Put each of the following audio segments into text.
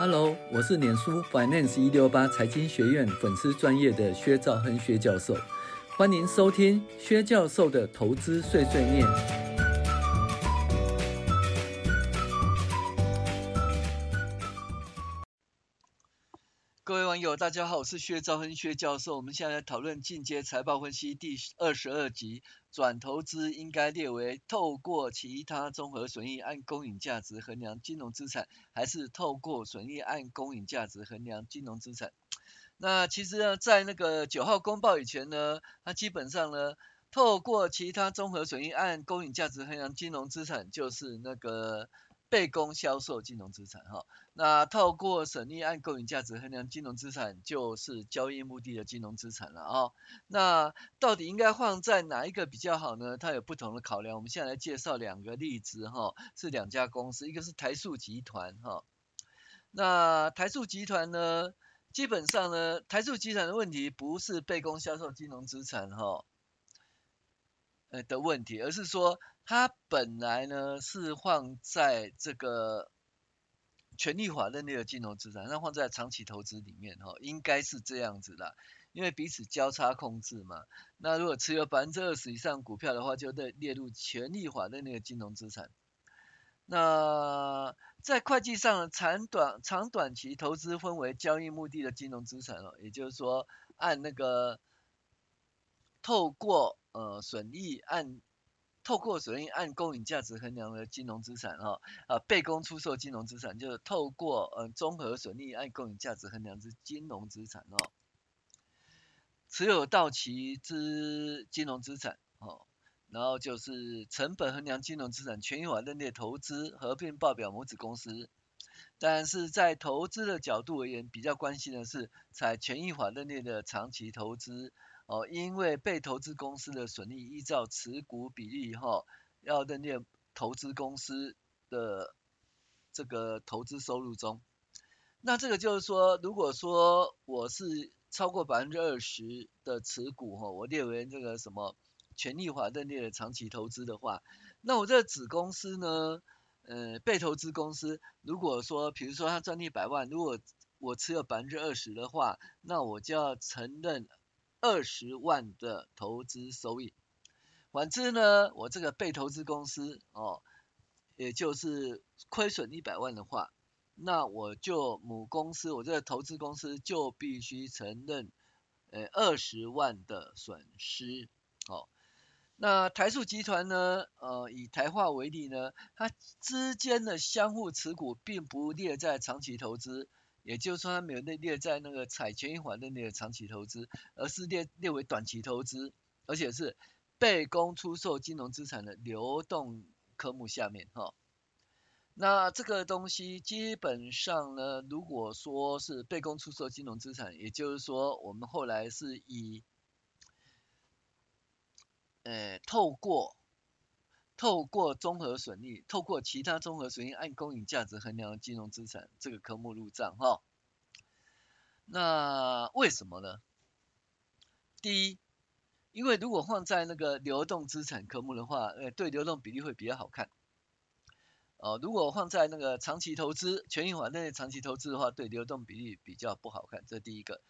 Hello，我是脸书 Finance 一六八财经学院粉丝专业的薛兆亨薛教授，欢迎收听薛教授的投资碎碎念。大家好，我是薛兆亨薛教授。我们现在讨论进阶财报分析第二十二集。转投资应该列为透过其他综合损益按公允价值衡量金融资产，还是透过损益按公允价值衡量金融资产？那其实呢，在那个九号公报以前呢，它基本上呢，透过其他综合损益按公允价值衡量金融资产，就是那个。被公销售金融资产，哈，那透过损益按公允价值衡量金融资产，就是交易目的的金融资产了啊。那到底应该放在哪一个比较好呢？它有不同的考量。我们现在来介绍两个例子，哈，是两家公司，一个是台塑集团，哈。那台塑集团呢，基本上呢，台塑集团的问题不是被公销售金融资产，哈，呃的问题，而是说。它本来呢是放在这个权益法认列的金融资产，那放在长期投资里面哈，应该是这样子的，因为彼此交叉控制嘛。那如果持有百分之二十以上股票的话，就得列入权益法认列的金融资产。那在会计上，长短长短期投资分为交易目的的金融资产哦，也就是说按那个透过呃损益按。透过损益按公允价值衡量的金融资产，哈啊，被公出售金融资产就是透过呃综合损益按公允价值衡量之金融资产，哦，持有到期之金融资产，哦，然后就是成本衡量金融资产权益法认列投资合并报表母子公司，但是在投资的角度而言，比较关心的是采权益法认列的长期投资。哦，因为被投资公司的损益依照持股比例哈、哦，要认列投资公司的这个投资收入中。那这个就是说，如果说我是超过百分之二十的持股哈、我列为这个什么权益法认列的长期投资的话，那我这个子公司呢，呃，被投资公司如果说，比如说它赚一百万，如果我持有百分之二十的话，那我就要承认。二十万的投资收益，反之呢，我这个被投资公司哦，也就是亏损一百万的话，那我就母公司，我这个投资公司就必须承认呃二十万的损失。哦，那台塑集团呢，呃，以台化为例呢，它之间的相互持股并不列在长期投资。也就是说，它没有列列在那个采权益法认列的长期投资，而是列列为短期投资，而且是被公出售金融资产的流动科目下面哈。那这个东西基本上呢，如果说是被公出售金融资产，也就是说，我们后来是以，呃，透过。透过综合损益，透过其他综合损益按公允价值衡量金融资产这个科目入账哈。那为什么呢？第一，因为如果放在那个流动资产科目的话，呃，对流动比例会比较好看。哦，如果放在那个长期投资、权益法认列长期投资的话，对流动比例比较不好看。这第一个。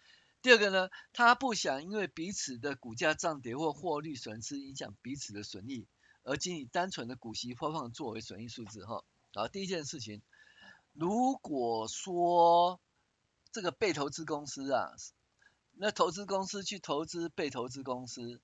第二个呢，他不想因为彼此的股价涨跌或获利损失影响彼此的损益。而仅以单纯的股息发放作为损益数字哈，好，第一件事情，如果说这个被投资公司啊，那投资公司去投资被投资公司，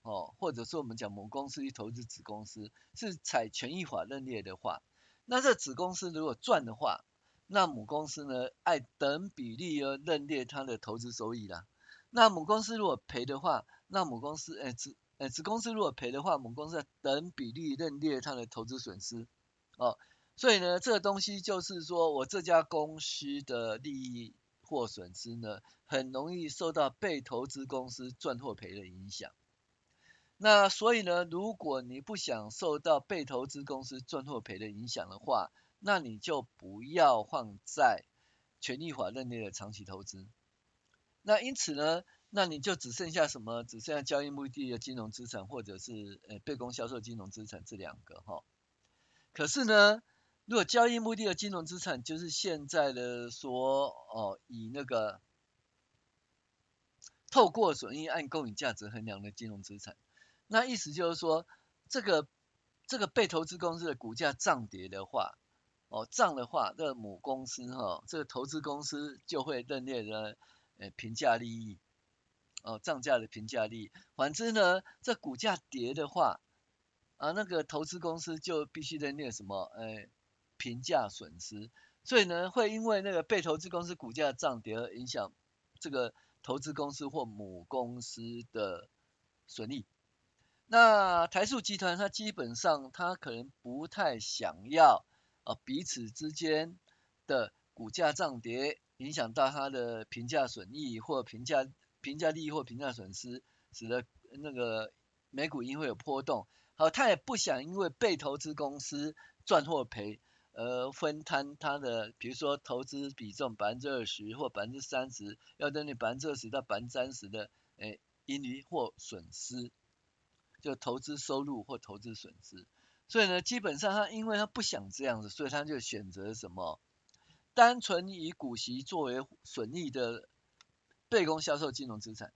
哦，或者说我们讲母公司去投资子公司，是采权益法认列的话，那这子公司如果赚的话，那母公司呢按等比例而认列它的投资收益啦，那母公司如果赔的话，那母公司哎子。呃，子公司如果赔的话，母公司等比例认列它的投资损失，哦，所以呢，这个东西就是说我这家公司的利益或损失呢，很容易受到被投资公司赚或赔的影响。那所以呢，如果你不想受到被投资公司赚或赔的影响的话，那你就不要放在权益法认列的长期投资。那因此呢，那你就只剩下什么？只剩下交易目的的金融资产，或者是呃被公销售金融资产这两个哈。可是呢，如果交易目的的金融资产就是现在的说哦，以那个透过损益按公允价值衡量的金融资产，那意思就是说，这个这个被投资公司的股价涨跌的话，哦涨的话，这个母公司哈、哦，这个投资公司就会认列的呃评价利益。哦，涨价的评价力。反之呢，这股价跌的话，啊，那个投资公司就必须得列什么？哎，评价损失。所以呢，会因为那个被投资公司股价涨跌而影响这个投资公司或母公司的损益。那台塑集团它基本上它可能不太想要啊彼此之间的股价涨跌影响到它的评价损益或评价。评价利益或评价损失，使得那个美股因会有波动。好，他也不想因为被投资公司赚或赔，而分摊他的，比如说投资比重百分之二十或百分之三十，要等你百分之二十到百分之三十的诶盈余或损失，就投资收入或投资损失。所以呢，基本上他因为他不想这样子，所以他就选择什么，单纯以股息作为损益的。被公销售金融资产，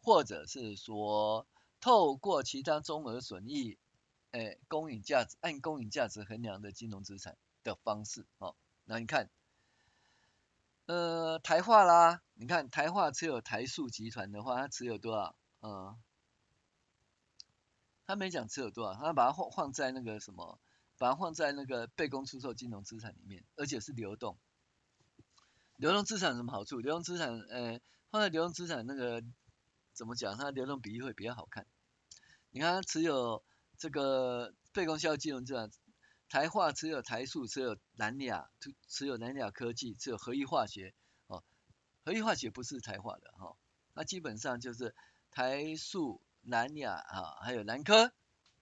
或者是说透过其他综合损益，诶，公允价值按公允价值衡量的金融资产的方式，哦，那你看，呃，台化啦，你看台化持有台塑集团的话，它持有多少？呃，他没讲持有多少，他把它放放在那个什么，把它放在那个被公出售金融资产里面，而且是流动，流动资产有什么好处？流动资产，呃。放在流动资产那个怎么讲？它流动比例会比较好看。你看它持有这个被公销售金融资产，台化持有台塑，持有南亚，持有南亚科技，持有合一化学。哦，合一化学不是台化的哈、哦，那基本上就是台塑、南亚啊，还有南科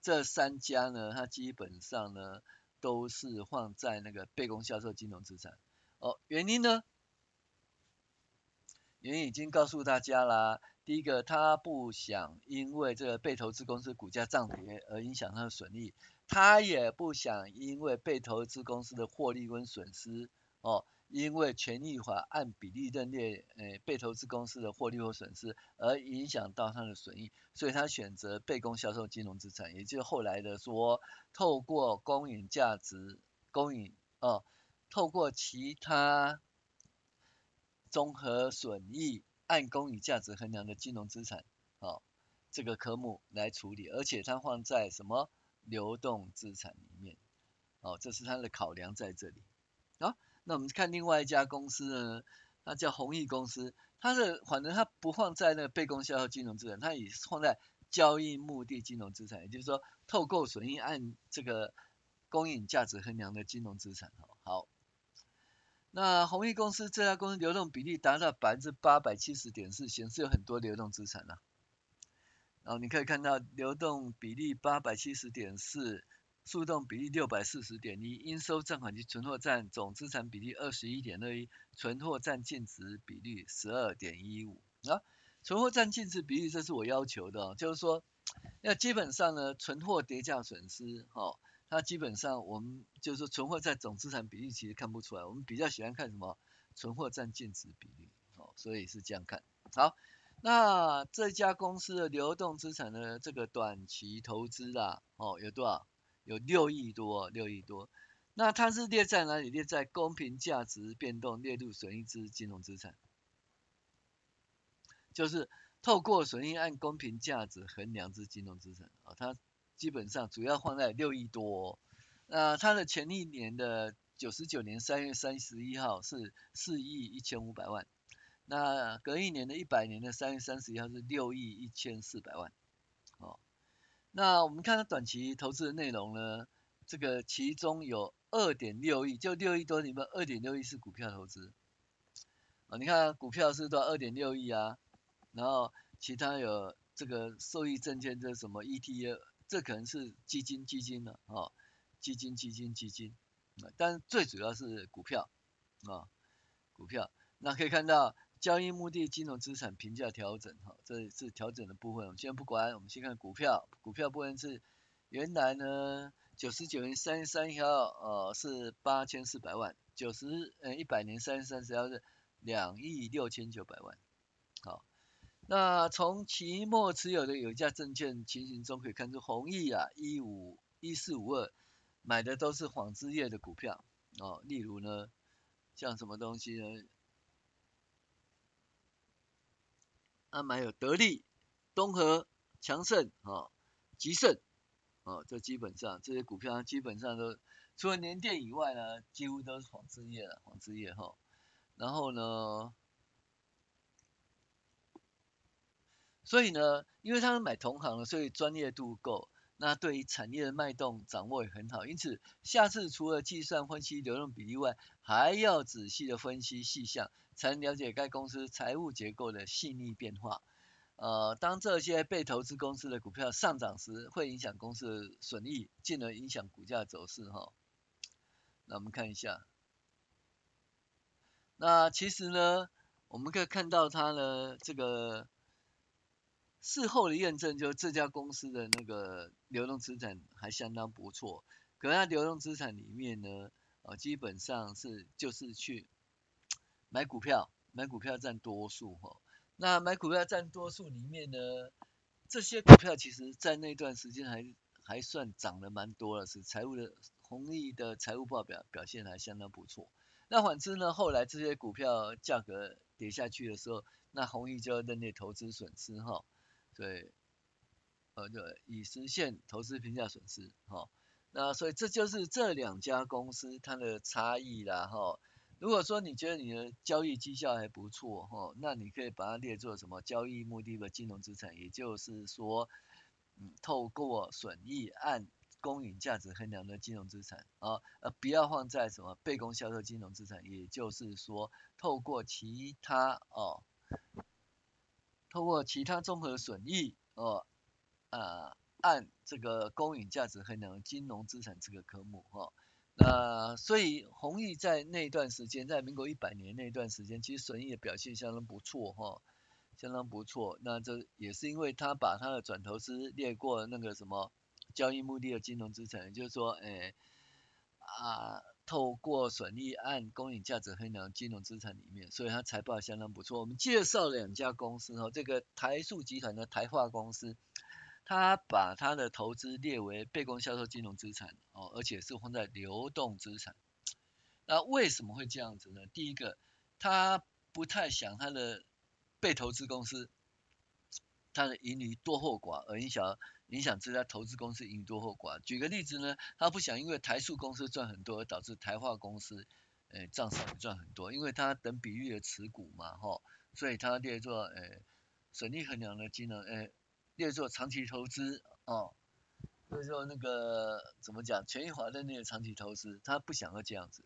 这三家呢，它基本上呢都是放在那个被公销售金融资产。哦，原因呢？原因已经告诉大家啦，第一个，他不想因为这个被投资公司股价涨跌而影响他的损益，他也不想因为被投资公司的获利跟损失，哦，因为权益法按比例认列，诶，被投资公司的获利或损失而影响到他的损益，所以他选择被公销售金融资产，也就是后来的说，透过公允价值，公允，哦，透过其他。综合损益按公允价值衡量的金融资产，哦，这个科目来处理，而且它放在什么流动资产里面，哦，这是它的考量在这里。好，那我们看另外一家公司呢，它叫弘毅公司，它是反正它不放在那个被公销售金融资产，它也是放在交易目的金融资产，也就是说，透过损益按这个公允价值衡量的金融资产，哦，好。那弘毅公司这家公司流动比例达到百分之八百七十点四，显示有很多流动资产了。然后你可以看到流动比例八百七十点四，速动比例六百四十点一，应收账款及存货占总资产比例二十一点二一，存货占净值比例十二点一五。啊，存货占净值比例这是我要求的，就是说，那基本上呢，存货跌价损失，哈。它基本上我们就是存货占总资产比例其实看不出来，我们比较喜欢看什么存货占净值比例，哦，所以是这样看。好，那这家公司的流动资产的这个短期投资啦，哦，有多少？有六亿多，六亿多。那它是列在哪里？列在公平价值变动列入损益之金融资产，就是透过损益按公平价值衡量之金融资产啊，它。基本上主要放在六亿多，哦，那它的前一年的九十九年三月三十一号是四亿一千五百万，那隔一年的一百年的三月三十一号是六亿一千四百万，哦，那我们看它短期投资的内容呢，这个其中有二点六亿，就六亿多里面二点六亿是股票投资，啊，你看股票是多少二点六亿啊，然后其他有这个受益证券，这什么 ETF。这可能是基金基金的啊，基金基金基金，但最主要是股票啊，股票。那可以看到交易目的金融资产评价调整哈，这是调整的部分。我们先不管，我们先看股票。股票部分是原来呢九十九年三月三十一号，呃，是八千四百万，九十呃一百年三月三十号是两亿六千九百万。那从期末持有的有价证券情形中可以看出，弘毅啊一五一四五二买的都是纺织业的股票哦，例如呢，像什么东西呢？他买有得利、东和、强盛啊、吉盛。哦，这基本上这些股票基本上都除了联电以外呢，几乎都是纺织业了，纺织业哈。然后呢，所以呢，因为他们买同行了，所以专业度够，那对于产业的脉动掌握也很好。因此，下次除了计算分析流动比例外，还要仔细的分析细项，才能了解该公司财务结构的细腻变化。呃，当这些被投资公司的股票上涨时，会影响公司的损益，进而影响股价走势哈。那我们看一下，那其实呢，我们可以看到它呢，这个事后的验证，就这家公司的那个流动资产还相当不错。可是它流动资产里面呢，呃，基本上是就是去买股票，买股票占多数哈。那买股票占多数里面呢，这些股票其实在那段时间还还算涨得蛮多了，是财务的弘毅的财务报表表现还相当不错。那反之呢，后来这些股票价格跌下去的时候，那弘毅就要认列投资损失哈，对，呃对，以实现投资评价损失哈。那所以这就是这两家公司它的差异啦哈。如果说你觉得你的交易绩效还不错哈，那你可以把它列作什么交易目的的金融资产，也就是说，嗯，透过损益按公允价值衡量的金融资产啊，呃，不要放在什么被公销售金融资产，也就是说，透过其他哦，透过其他综合损益哦，啊，按这个公允价值衡量金融资产这个科目哈。那所以弘毅在那段时间，在民国一百年那段时间，其实损益的表现相当不错哈，相当不错。那这也是因为他把他的转投资列过那个什么交易目的的金融资产，也就是说，哎啊，透过损益按公允价值衡量金融资产里面，所以他财报相当不错。我们介绍两家公司哈，这个台塑集团的台化公司。他把他的投资列为被公销售金融资产哦，而且是放在流动资产。那为什么会这样子呢？第一个，他不太想他的被投资公司，他的盈余多或寡而影响影响这家投资公司盈余多或寡。举个例子呢，他不想因为台塑公司赚很多而导致台化公司呃账上赚很多，因为他等比例的持股嘛，哈，所以他列作呃损益衡量的金额呃。列作长期投资哦，所以说那个怎么讲，权益华的那个长期投资，他不想要这样子，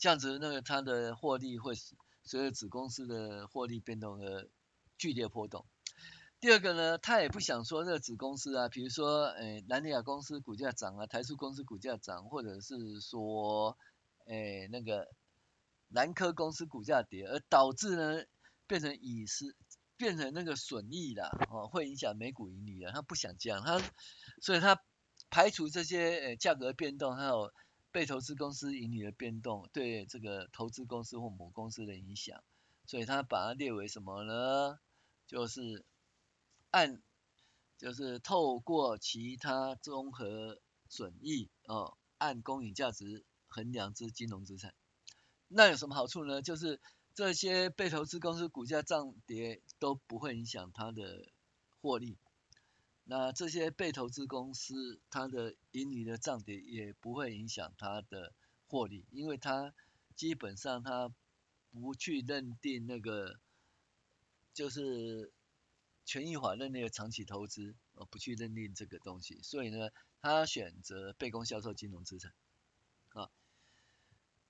这样子那个他的获利会随着子公司的获利变动而剧烈波动。第二个呢，他也不想说这个子公司啊，比如说诶南亚公司股价涨啊，台塑公司股价涨，或者是说诶那个南科公司股价跌，而导致呢变成以失。变成那个损益啦，哦，会影响每股盈利啊，他不想这样，他，所以他排除这些诶价格变动，还有被投资公司盈利的变动对这个投资公司或母公司的影响，所以他把它列为什么呢？就是按，就是透过其他综合损益哦，按公允价值衡量之金融资产，那有什么好处呢？就是。这些被投资公司股价涨跌都不会影响它的获利，那这些被投资公司它的盈余的涨跌也不会影响它的获利，因为它基本上它不去认定那个就是权益法认定的长期投资，而不去认定这个东西，所以呢，他选择被公销售金融资产，啊。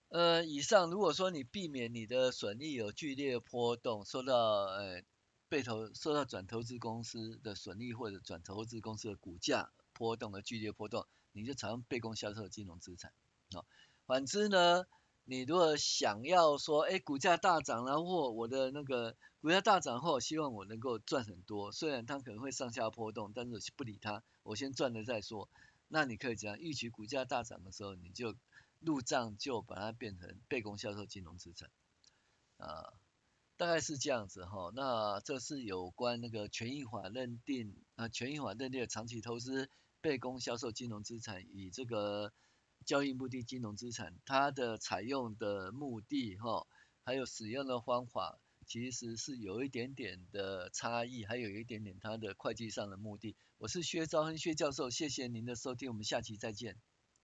呃，以上如果说你避免你的损益有剧烈波动，受到呃被投受到转投资公司的损益或者转投资公司的股价波动的剧烈波动，你就采用被公销售金融资产啊。反之呢，你如果想要说，哎，股价大涨了，或我的那个股价大涨后，希望我能够赚很多，虽然它可能会上下波动，但是我不理它，我先赚了再说。那你可以这样，预期股价大涨的时候，你就入账就把它变成被供销售金融资产，啊，大概是这样子哈。那这是有关那个权益法认定啊，权益法认定的长期投资备供销售金融资产与这个交易目的金融资产，它的采用的目的哈，还有使用的方法。其实是有一点点的差异，还有一点点它的会计上的目的。我是薛兆亨薛教授，谢谢您的收听，我们下期再见。